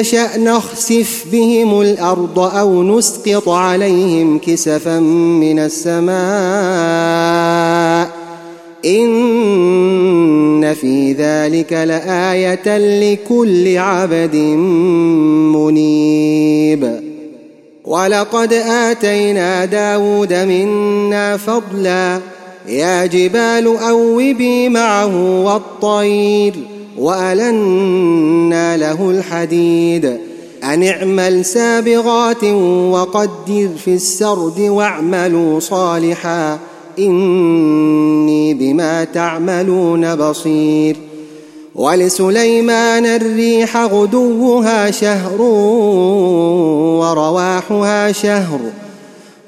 نشأ نخسف بهم الأرض أو نسقط عليهم كسفا من السماء. إن في ذلك لآية لكل عبد منيب. ولقد آتينا داود منا فضلا. يا جبال أوبي معه والطير. وألنا له الحديد. ان اعمل سابغات وقدر في السرد واعملوا صالحا. إني بما تعملون بصير. ولسليمان الريح غدوها شهر ورواحها شهر.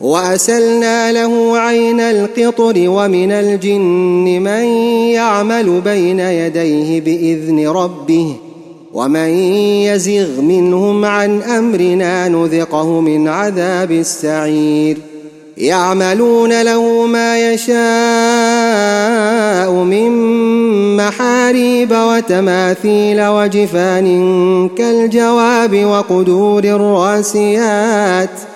وأسلنا له عين القطر ومن الجن من يعمل بين يديه بإذن ربه ومن يزغ منهم عن أمرنا نذقه من عذاب السعير يعملون له ما يشاء من محاريب وتماثيل وجفان كالجواب وقدور الراسيات ۖ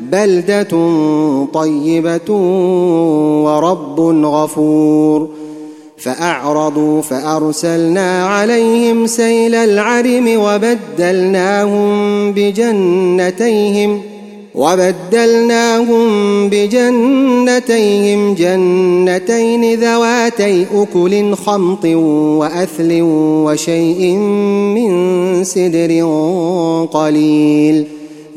بلدة طيبة ورب غفور. فأعرضوا فأرسلنا عليهم سيل العرم وبدلناهم بجنتيهم وبدلناهم بجنتيهم جنتين ذواتي أكل خمط وأثل وشيء من سدر قليل.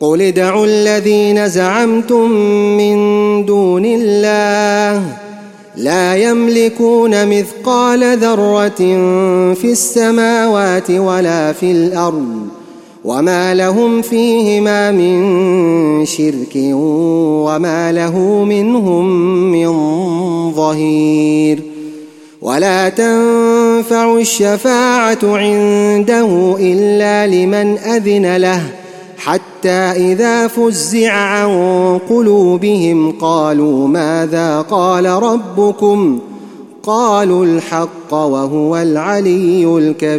قل ادعوا الذين زعمتم من دون الله لا يملكون مثقال ذرة في السماوات ولا في الأرض وما لهم فيهما من شرك وما له منهم من ظهير ولا تنفع الشفاعة عنده إلا لمن أذن له حتى إذا فزع عن قلوبهم قالوا ماذا قال ربكم؟ قالوا الحق وهو العلي الكبير.